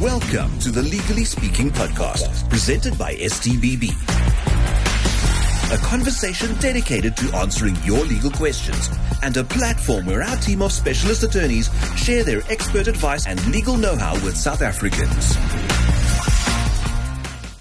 Welcome to the Legally Speaking podcast, presented by STBB. A conversation dedicated to answering your legal questions and a platform where our team of specialist attorneys share their expert advice and legal know-how with South Africans.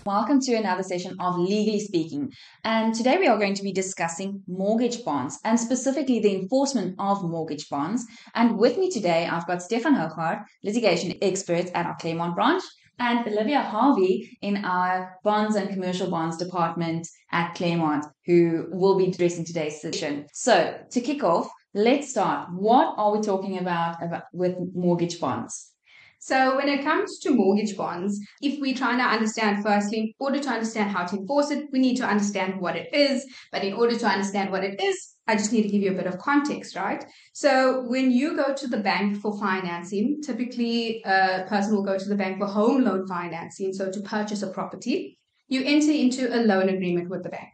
Welcome to another session of Legally Speaking. And today we are going to be discussing mortgage bonds and specifically the enforcement of mortgage bonds. And with me today, I've got Stefan Hougaard, litigation expert at our Claremont branch, and Olivia Harvey in our bonds and commercial bonds department at Claremont, who will be addressing today's session. So to kick off, let's start. What are we talking about, about with mortgage bonds? So when it comes to mortgage bonds, if we're trying to understand firstly, in order to understand how to enforce it, we need to understand what it is. But in order to understand what it is, I just need to give you a bit of context, right? So when you go to the bank for financing, typically a person will go to the bank for home loan financing. So to purchase a property, you enter into a loan agreement with the bank.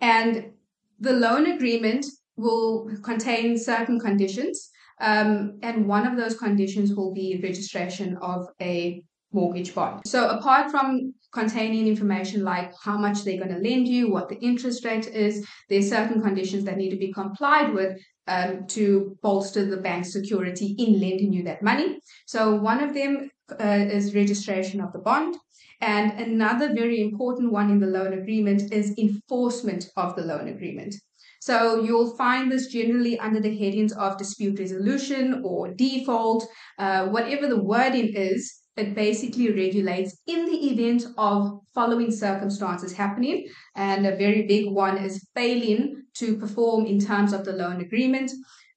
And the loan agreement will contain certain conditions um, and one of those conditions will be registration of a mortgage bond. So apart from containing information like how much they're going to lend you, what the interest rate is, there's certain conditions that need to be complied with um, to bolster the bank's security in lending you that money. So one of them uh, is registration of the bond. And another very important one in the loan agreement is enforcement of the loan agreement. So you'll find this generally under the headings of dispute resolution or default, uh, whatever the wording is. It basically regulates in the event of following circumstances happening. And a very big one is failing to perform in terms of the loan agreement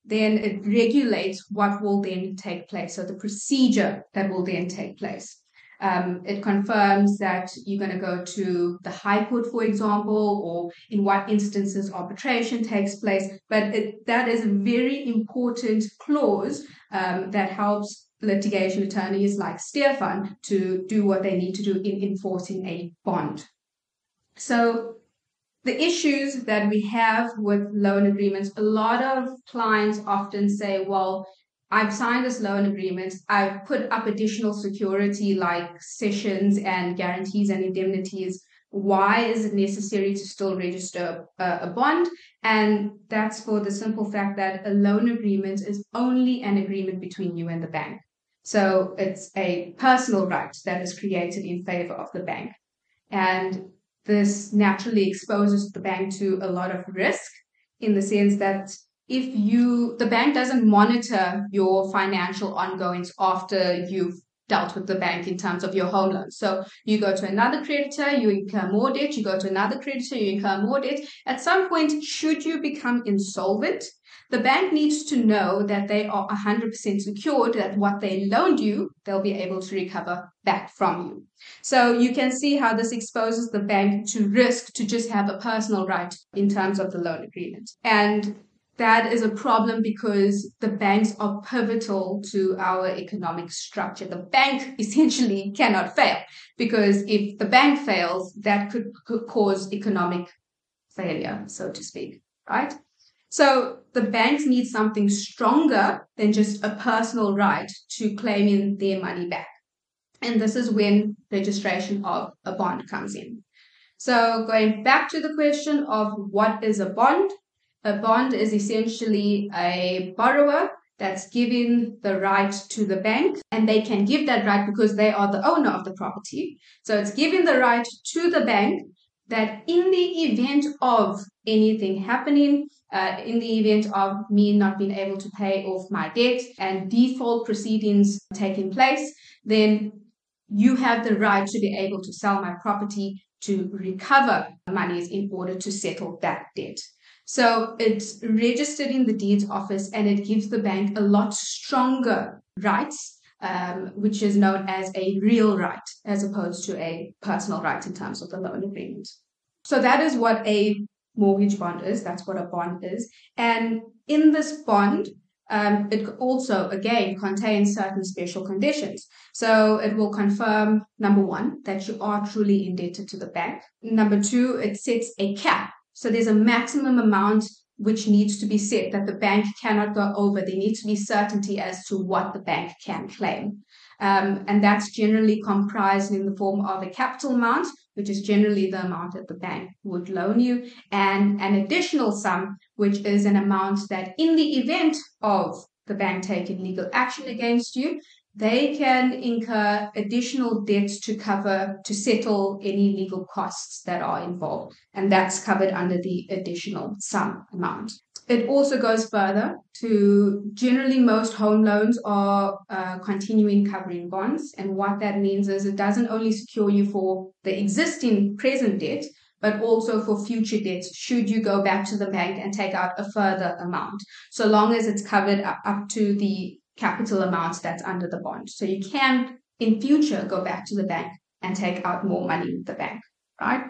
then it regulates what will then take place. So the procedure that will then take place. Um, it confirms that you're going to go to the High Court, for example, or in what instances arbitration takes place. But it, that is a very important clause um, that helps litigation attorneys like Stefan to do what they need to do in enforcing a bond. So the issues that we have with loan agreements, a lot of clients often say, well, I've signed this loan agreement. I've put up additional security like cessions and guarantees and indemnities. Why is it necessary to still register a, a, bond? And that's for the simple fact that a loan agreement is only an agreement between you and the bank. So it's a personal right that is created in favor of the bank. And this naturally exposes the bank to a lot of risk in the sense that if you the bank doesn't monitor your financial ongoings after you've dealt with the bank in terms of your home loan. So you go to another creditor, you incur more debt, you go to another creditor, you incur more debt. At some point, should you become insolvent, the bank needs to know that they are 100% secured that what they loaned you, they'll be able to recover back from you. So you can see how this exposes the bank to risk to just have a personal right in terms of the loan agreement. And that is a problem because the banks are pivotal to our economic structure. The bank essentially cannot fail because if the bank fails, that could, could cause economic failure, so to speak, right? So the banks need something stronger than just a personal right to claiming their money back. And this is when registration of a bond comes in. So going back to the question of what is a bond, a bond is essentially a borrower that's giving the right to the bank and they can give that right because they are the owner of the property. So it's giving the right to the bank that in the event of anything happening, uh, in the event of me not being able to pay off my debt and default proceedings taking place, then you have the right to be able to sell my property to recover monies in order to settle that debt. So it's registered in the deeds office and it gives the bank a lot stronger rights, um, which is known as a real right as opposed to a personal right in terms of the loan agreement. So that is what a mortgage bond is. That's what a bond is. And in this bond, um, it also again contains certain special conditions. So it will confirm number one that you are truly indebted to the bank. Number two, it sets a cap so there's a maximum amount which needs to be set that the bank cannot go over. There needs to be certainty as to what the bank can claim. Um, and that's generally comprised in the form of a capital amount, which is generally the amount that the bank would loan you, and an additional sum, which is an amount that in the event of the bank taking legal action against you, they can incur additional debts to cover to settle any legal costs that are involved and that's covered under the additional sum amount. It also goes further to generally most home loans are uh, continuing covering bonds and what that means is it doesn't only secure you for the existing present debt but also for future debts should you go back to the bank and take out a further amount so long as it's covered up to the capital amount that's under the bond. So you can, in future, go back to the bank and take out more money with the bank, right?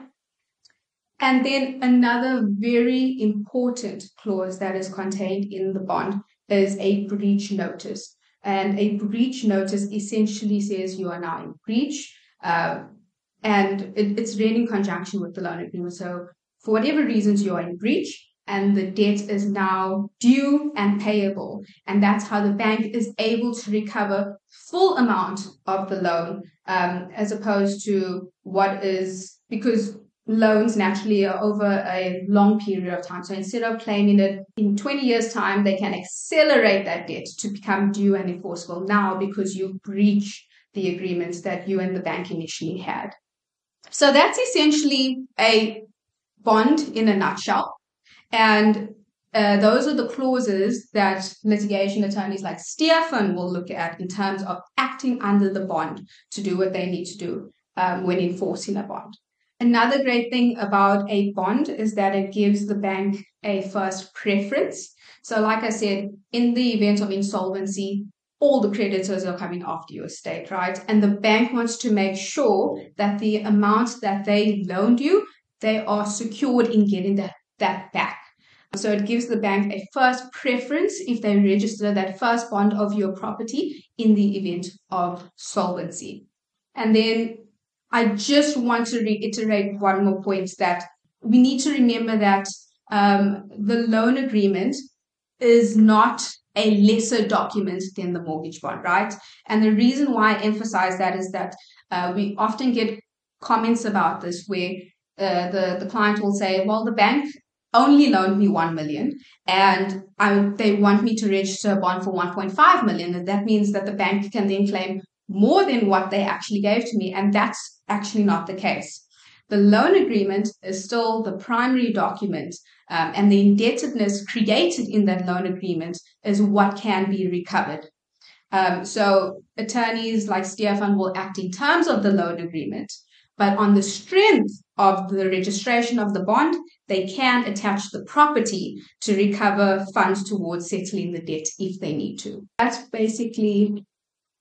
And then another very important clause that is contained in the bond is a breach notice. And a breach notice essentially says you are now in breach. Uh, and it, it's read in conjunction with the loan agreement. So, for whatever reasons you are in breach, and the debt is now due and payable. And that's how the bank is able to recover full amount of the loan, um, as opposed to what is because loans naturally are over a long period of time. So instead of claiming it in 20 years' time, they can accelerate that debt to become due and enforceable now because you breach the agreements that you and the bank initially had. So that's essentially a bond in a nutshell. And uh, those are the clauses that litigation attorneys like Stefan will look at in terms of acting under the bond to do what they need to do um, when enforcing a bond. Another great thing about a bond is that it gives the bank a first preference. So, like I said, in the event of insolvency, all the creditors are coming after your estate, right? And the bank wants to make sure that the amount that they loaned you, they are secured in getting that, that back. So it gives the bank a first preference if they register that first bond of your property in the event of solvency. And then I just want to reiterate one more point that we need to remember that um, the loan agreement is not a lesser document than the mortgage bond, right? And the reason why I emphasize that is that uh, we often get comments about this where uh, the, the client will say, well, the bank only loaned me 1 million and I, they want me to register a bond for 1.5 million. And that means that the bank can then claim more than what they actually gave to me. And that's actually not the case. The loan agreement is still the primary document, um, and the indebtedness created in that loan agreement is what can be recovered. Um, so attorneys like Stefan will act in terms of the loan agreement, but on the strength of the registration of the bond, they can attach the property to recover funds towards settling the debt if they need to. That's basically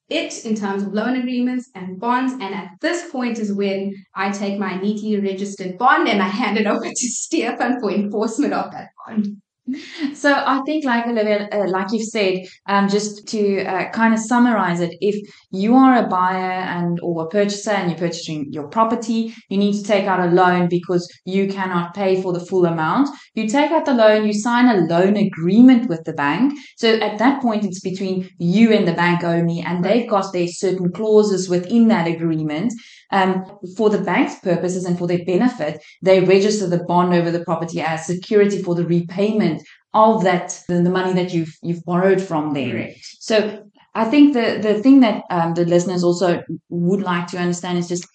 it in terms of loan agreements and bonds. And at this point is when I take my neatly registered bond and I hand it over to Stefan for enforcement of that bond. So I think, like Olivia, uh, like you've said, um, just to uh, kind of summarize it, if you are a buyer and or a purchaser and you're purchasing your property, you need to take out a loan because you cannot pay for the full amount. You take out the loan, you sign a loan agreement with the bank. So at that point, it's between you and the bank only, and they've got their certain clauses within that agreement. Um, for the bank's purposes and for their benefit, they register the bond over the property as security for the repayment of that the, the money that you've you've borrowed from them. Correct. So I think the the thing that um, the listeners also would like to understand is just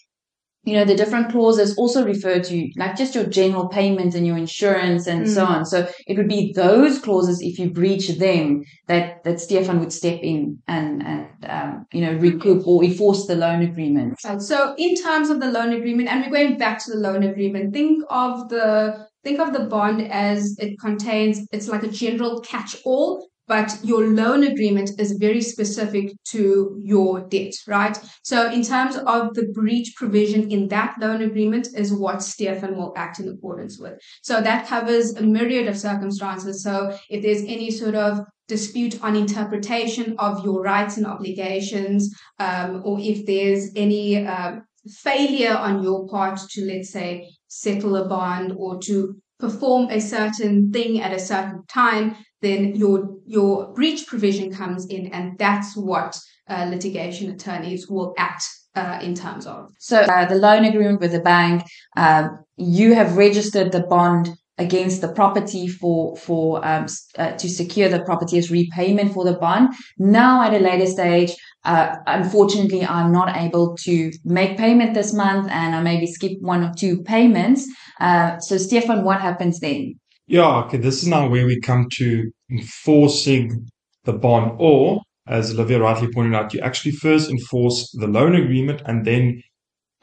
you know the different clauses also refer to like just your general payment and your insurance and mm. so on so it would be those clauses if you breach them that that stefan would step in and and um, you know recoup or enforce the loan agreement so in terms of the loan agreement and we're going back to the loan agreement think of the think of the bond as it contains it's like a general catch all but your loan agreement is very specific to your debt, right? So in terms of the breach provision in that loan agreement is what Stefan will act in accordance with. So that covers a myriad of circumstances. So if there's any sort of dispute on interpretation of your rights and obligations, um, or if there's any uh, failure on your part to, let's say, settle a bond or to perform a certain thing at a certain time, then your your breach provision comes in, and that's what uh, litigation attorneys will act uh, in terms of. So uh, the loan agreement with the bank, um, you have registered the bond against the property for for um, uh, to secure the property as repayment for the bond. Now at a later stage, uh, unfortunately, I'm not able to make payment this month, and I maybe skip one or two payments. Uh, so Stefan, what happens then? Yeah, okay. This is now where we come to enforcing the bond, or as Olivia rightly pointed out, you actually first enforce the loan agreement, and then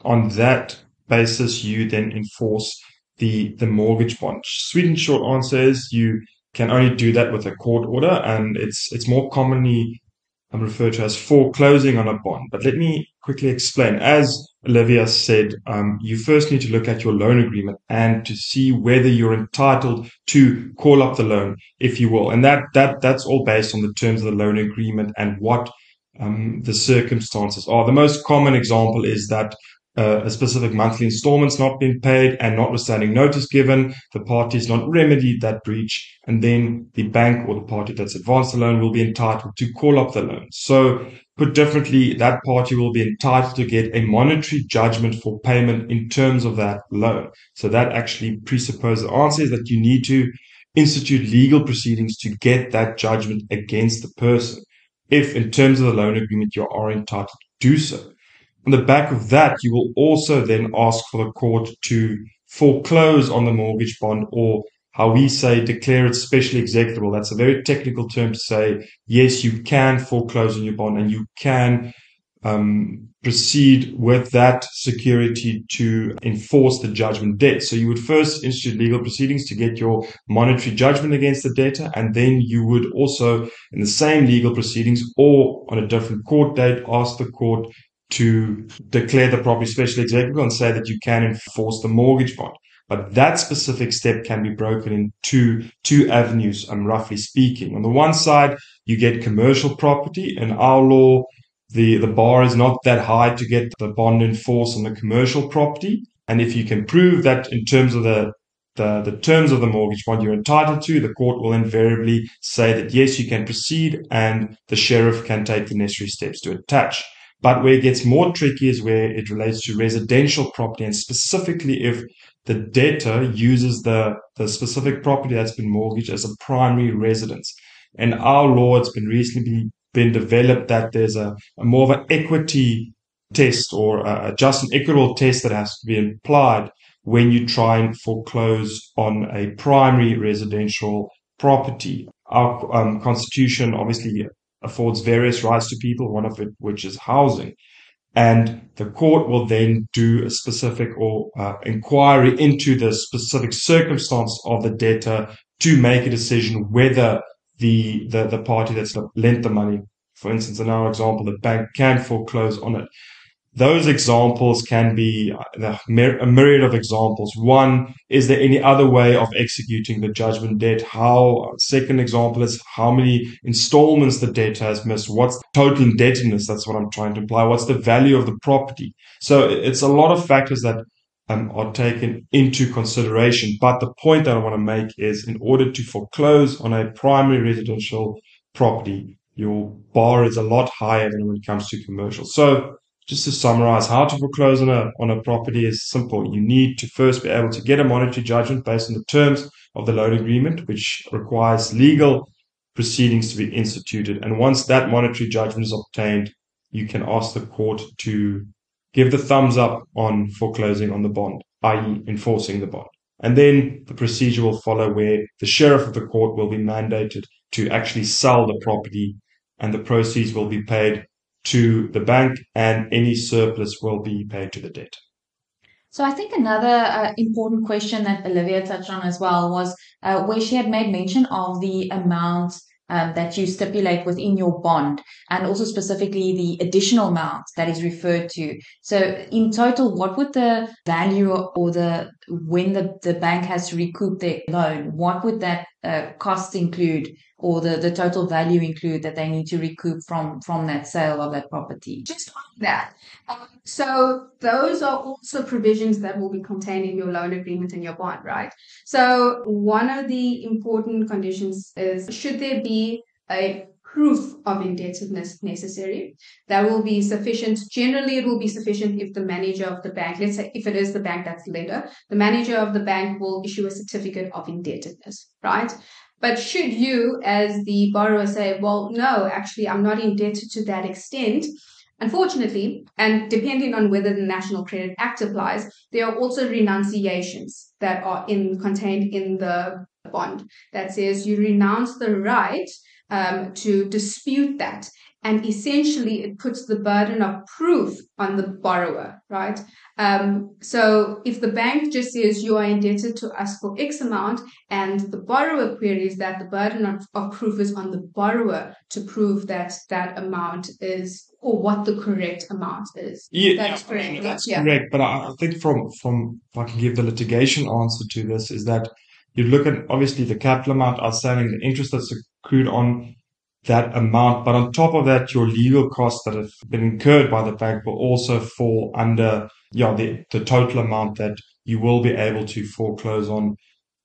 on that basis, you then enforce the the mortgage bond. Sweden's short answer is you can only do that with a court order, and it's it's more commonly um, referred to as foreclosing on a bond. But let me quickly explain. As Olivia said, um, you first need to look at your loan agreement and to see whether you're entitled to call up the loan, if you will, and that that that's all based on the terms of the loan agreement and what um, the circumstances are. The most common example is that uh, a specific monthly installment's not been paid and notwithstanding notice given, the party has not remedied that breach, and then the bank or the party that's advanced the loan will be entitled to call up the loan. So, put differently, that party will be entitled to get a monetary judgment for payment in terms of that loan. So, that actually presupposes the answer is that you need to institute legal proceedings to get that judgment against the person. If, in terms of the loan agreement, you are entitled to do so. On the back of that, you will also then ask for the court to foreclose on the mortgage bond or how we say declare it specially executable. That's a very technical term to say, yes, you can foreclose on your bond and you can um, proceed with that security to enforce the judgment debt. So you would first institute legal proceedings to get your monetary judgment against the debtor, and then you would also, in the same legal proceedings or on a different court date, ask the court to declare the property special executable and say that you can enforce the mortgage bond. But that specific step can be broken in two, two avenues, um, roughly speaking. On the one side, you get commercial property. In our law, the, the bar is not that high to get the bond enforced on the commercial property. And if you can prove that in terms of the, the, the terms of the mortgage bond you're entitled to, the court will invariably say that yes, you can proceed and the sheriff can take the necessary steps to attach. But where it gets more tricky is where it relates to residential property and specifically if the debtor uses the, the specific property that's been mortgaged as a primary residence. And our law, it's been recently been developed that there's a, a more of an equity test or a, just an equitable test that has to be applied when you try and foreclose on a primary residential property. Our um, constitution obviously affords various rights to people, one of it which is housing. And the court will then do a specific or uh, inquiry into the specific circumstance of the debtor to make a decision whether the, the, the party that's lent the money, for instance, in our example, the bank can foreclose on it those examples can be uh, a myriad of examples. One, is there any other way of executing the judgment debt? How, second example is how many installments the debt has missed? What's total indebtedness? That's what I'm trying to imply. What's the value of the property? So it's a lot of factors that um, are taken into consideration. But the point that I want to make is in order to foreclose on a primary residential property, your bar is a lot higher than when it comes to commercial. So just to summarize, how to foreclose on a, on a property is simple. You need to first be able to get a monetary judgment based on the terms of the loan agreement, which requires legal proceedings to be instituted. And once that monetary judgment is obtained, you can ask the court to give the thumbs up on foreclosing on the bond, i.e., enforcing the bond. And then the procedure will follow where the sheriff of the court will be mandated to actually sell the property and the proceeds will be paid to the bank and any surplus will be paid to the debt. So I think another uh, important question that Olivia touched on as well was uh, where she had made mention of the amount um, that you stipulate within your bond and also specifically the additional amount that is referred to. So in total, what would the value or the when the, the bank has to recoup their loan, what would that uh, cost include or the, the total value include that they need to recoup from from that sale of that property? Just on that. Um, so those are also provisions that will be contained in your loan agreement and your bond, right? So one of the important conditions is should there be a proof of indebtedness necessary. That will be sufficient. Generally, it will be sufficient if the manager of the bank, let's say if it is the bank that's the lender, the manager of the bank will issue a certificate of indebtedness, right? But should you, as the borrower, say, well, no, actually, I'm not indebted to that extent, Unfortunately, and depending on whether the National Credit Act applies, there are also renunciations that are in contained in the bond that says you renounce the right um, to dispute that. And essentially, it puts the burden of proof on the borrower, right? Um, so if the bank just says you are indebted to us for X amount and the borrower queries that, the burden of, of proof is on the borrower to prove that that amount is or what the correct amount is. Yeah, that's yeah, correct. I mean, that's yeah. correct. But I, I think from from if I can give the litigation answer to this is that you look at obviously the capital amount outstanding, the interest that's accrued on that amount. But on top of that, your legal costs that have been incurred by the bank will also fall under yeah, the, the total amount that you will be able to foreclose on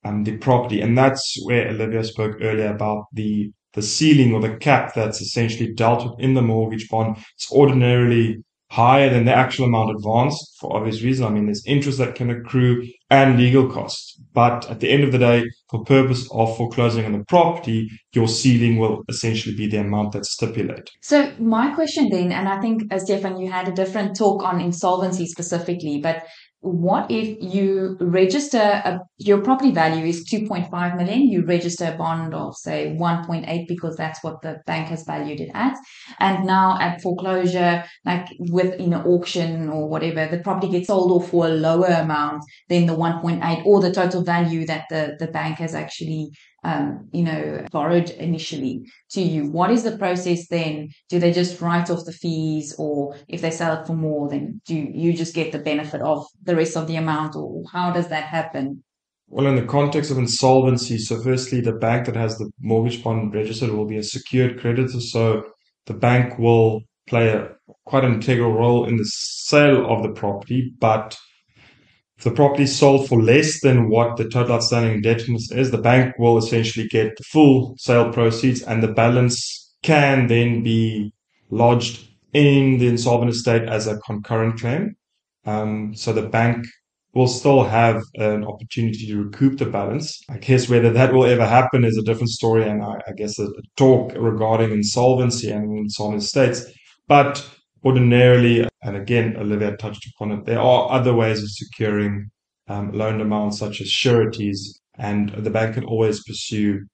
um, the property. And that's where Olivia spoke earlier about the the ceiling or the cap that's essentially dealt with in the mortgage bond. It's ordinarily higher than the actual amount advanced for obvious reasons. I mean, there's interest that can accrue and legal costs. But at the end of the day, for purpose of foreclosing on the property, your ceiling will essentially be the amount that's stipulated. So my question then, and I think uh, Stefan, you had a different talk on insolvency specifically, but what if you register a, your property value is 2.5 million you register a bond of say 1.8 because that's what the bank has valued it at. And now at foreclosure like with in an auction or whatever the property gets sold off for a lower amount than the 1.8 or the total value that the the bank has actually um, you know, borrowed initially to you, what is the process then? Do they just write off the fees, or if they sell it for more, then do you just get the benefit of the rest of the amount, or how does that happen? Well, in the context of insolvency, so firstly, the bank that has the mortgage bond registered will be a secured creditor. So the bank will play a quite an integral role in the sale of the property, but the property sold for less than what the total outstanding indebtedness is, the bank will essentially get the full sale proceeds and the balance can then be lodged in the insolvent estate as a concurrent claim. Um, so the bank will still have an opportunity to recoup the balance. I guess whether that will ever happen is a different story, and I, I guess a, a, talk regarding insolvency and insolvent estates. But ordinarily, and again, Olivia touched upon it, there are other ways of securing um, loan amounts such as sureties, and the bank can always pursue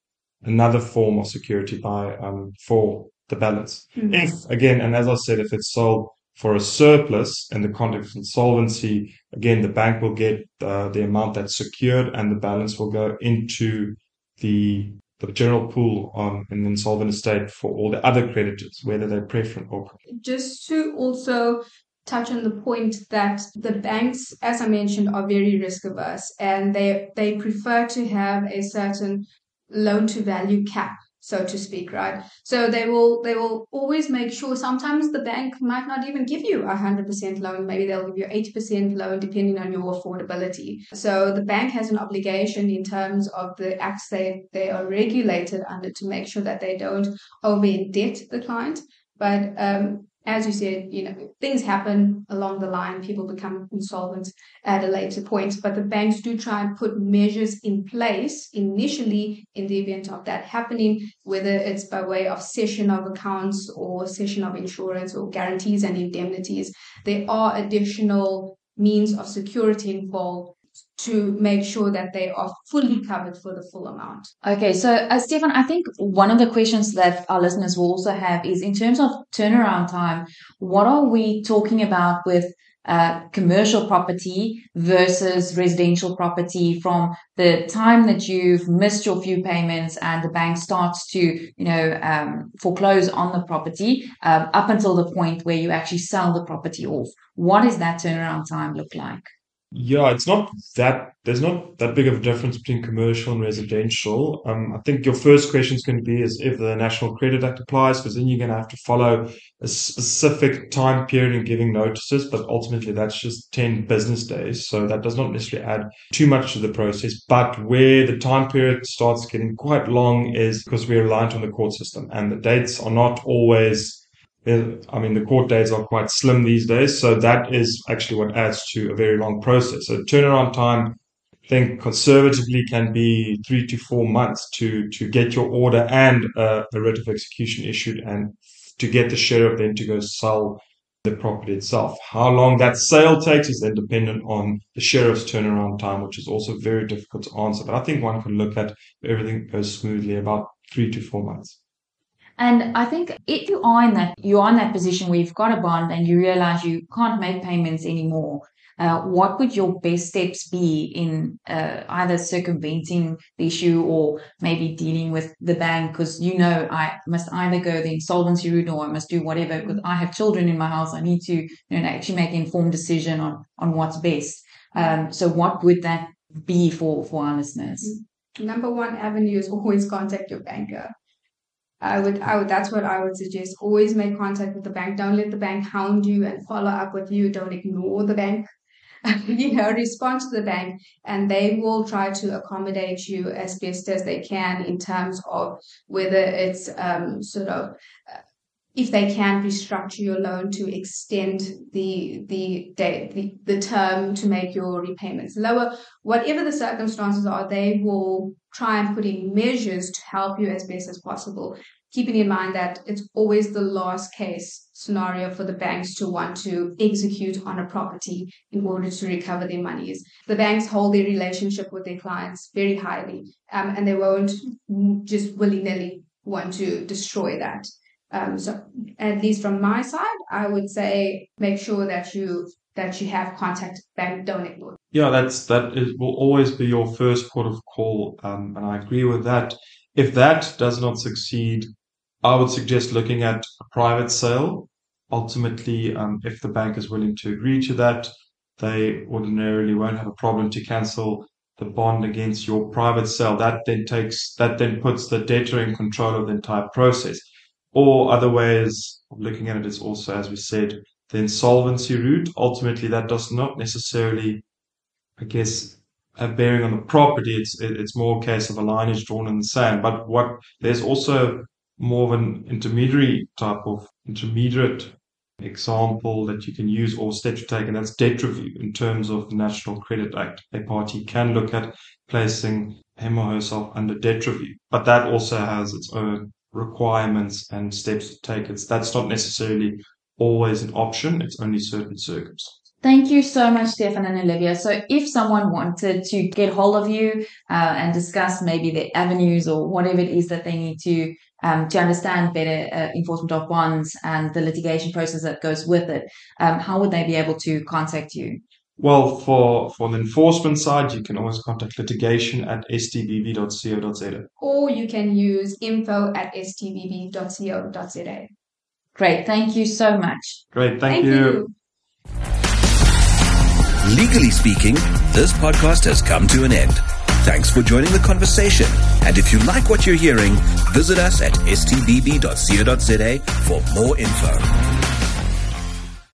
another form of security by um, for the balance. Mm-hmm. If again, and as I said, if it's sold for a surplus in the context of insolvency, again, the bank will get uh, the amount that's secured, and the balance will go into the the general pool on an insolvent estate for all the other creditors, whether they're preferent or. Just to also touch on the point that the banks, as I mentioned, are very risk averse and they they prefer to have a certain loan to value cap so to speak right? So they will they will always make sure sometimes the bank might not even give you a 100% loan. Maybe they'll give you 80% loan depending on your affordability. So the bank has an obligation in terms of the acts they they are regulated under to make sure that they don't over indebt the client. But um, as you said, you know, things happen along the line. People become insolvent at a later point, but the banks do try and put measures in place initially in the event of that happening, whether it's by way of cession of accounts or cession of insurance or guarantees and indemnities. There are additional means of security involved to make sure that they are fully covered for the full amount. Okay, so uh, Stefan, I think one of the questions that our listeners will also have is in terms of turnaround time, what are we talking about with uh, commercial property versus residential property from the time that you've missed your few payments and the bank starts to, you know, um, foreclose on the property um, up until the point where you actually sell the property off. What does that turnaround time look like? Yeah, it's not that there's not that big of a difference between commercial and residential. Um, I think your first question is going to be is if the National Credit Act applies, because then you're going to have to follow a specific time period in giving notices. But ultimately, that's just ten business days, so that does not necessarily add too much to the process. But where the time period starts getting quite long is because we're reliant on the court system, and the dates are not always I mean, the court dates are quite slim these days. So that is actually what adds to a very long process. So turnaround time, I think conservatively can be three to four months to, to get your order and a, a writ of execution issued and to get the sheriff then to go sell the property itself. How long that sale takes is then dependent on the sheriff's turnaround time, which is also very difficult to answer. But I think one can look at everything goes smoothly about three to four months. And I think if you are in that, you're in that position where you've got a bond and you realize you can't make payments anymore. Uh, what would your best steps be in uh, either circumventing the issue or maybe dealing with the bank? Because you know, I must either go the insolvency route or I must do whatever. Because I have children in my house, I need to you know actually make an informed decision on on what's best. Um, so, what would that be for for our listeners? Number one avenue is always contact your banker. I would, I would, that's what I would suggest. Always make contact with the bank. Don't let the bank hound you and follow up with you. Don't ignore the bank. you know, respond to the bank and they will try to accommodate you as best as they can in terms of whether it's um, sort of uh, if they can restructure your loan to extend the the date the, the term to make your repayments lower whatever the circumstances are they will try and put in measures to help you as best as possible keeping in mind that it's always the last case scenario for the banks to want to execute on a property in order to recover their monies. The banks hold their relationship with their clients very highly, um, and they won't just willy nilly want to destroy that. Um, so, at least from my side, I would say make sure that you that you have contact bank. Don't ignore. Yeah, that's that is, will always be your first port of call, um, and I agree with that. If that does not succeed, I would suggest looking at a private sale. Ultimately, um, if the bank is willing to agree to that, they ordinarily won't have a problem to cancel the bond against your private sale. That then takes that then puts the debtor in control of the entire process. Or other ways of looking at it is also, as we said, the insolvency route. Ultimately, that does not necessarily, I guess, have bearing on the property. It's it's more a case of a lineage drawn in the sand. But what there's also more of an intermediary type of intermediate example that you can use or step to take, and that's debt review in terms of the National Credit Act. A party can look at placing him or herself under debt review, but that also has its own requirements and steps to take. It's that's not necessarily always an option. It's only certain circumstances. Thank you so much, Stefan and Olivia. So, if someone wanted to get hold of you uh, and discuss maybe the avenues or whatever it is that they need to um, to understand better uh, enforcement of bonds and the litigation process that goes with it, um, how would they be able to contact you? Well, for, for the enforcement side, you can always contact litigation at stbb.co.za. Or you can use info at stbb.co.za. Great. Thank you so much. Great. Thank, thank you. you. Legally speaking, this podcast has come to an end. Thanks for joining the conversation. And if you like what you're hearing, visit us at stbb.co.za for more info.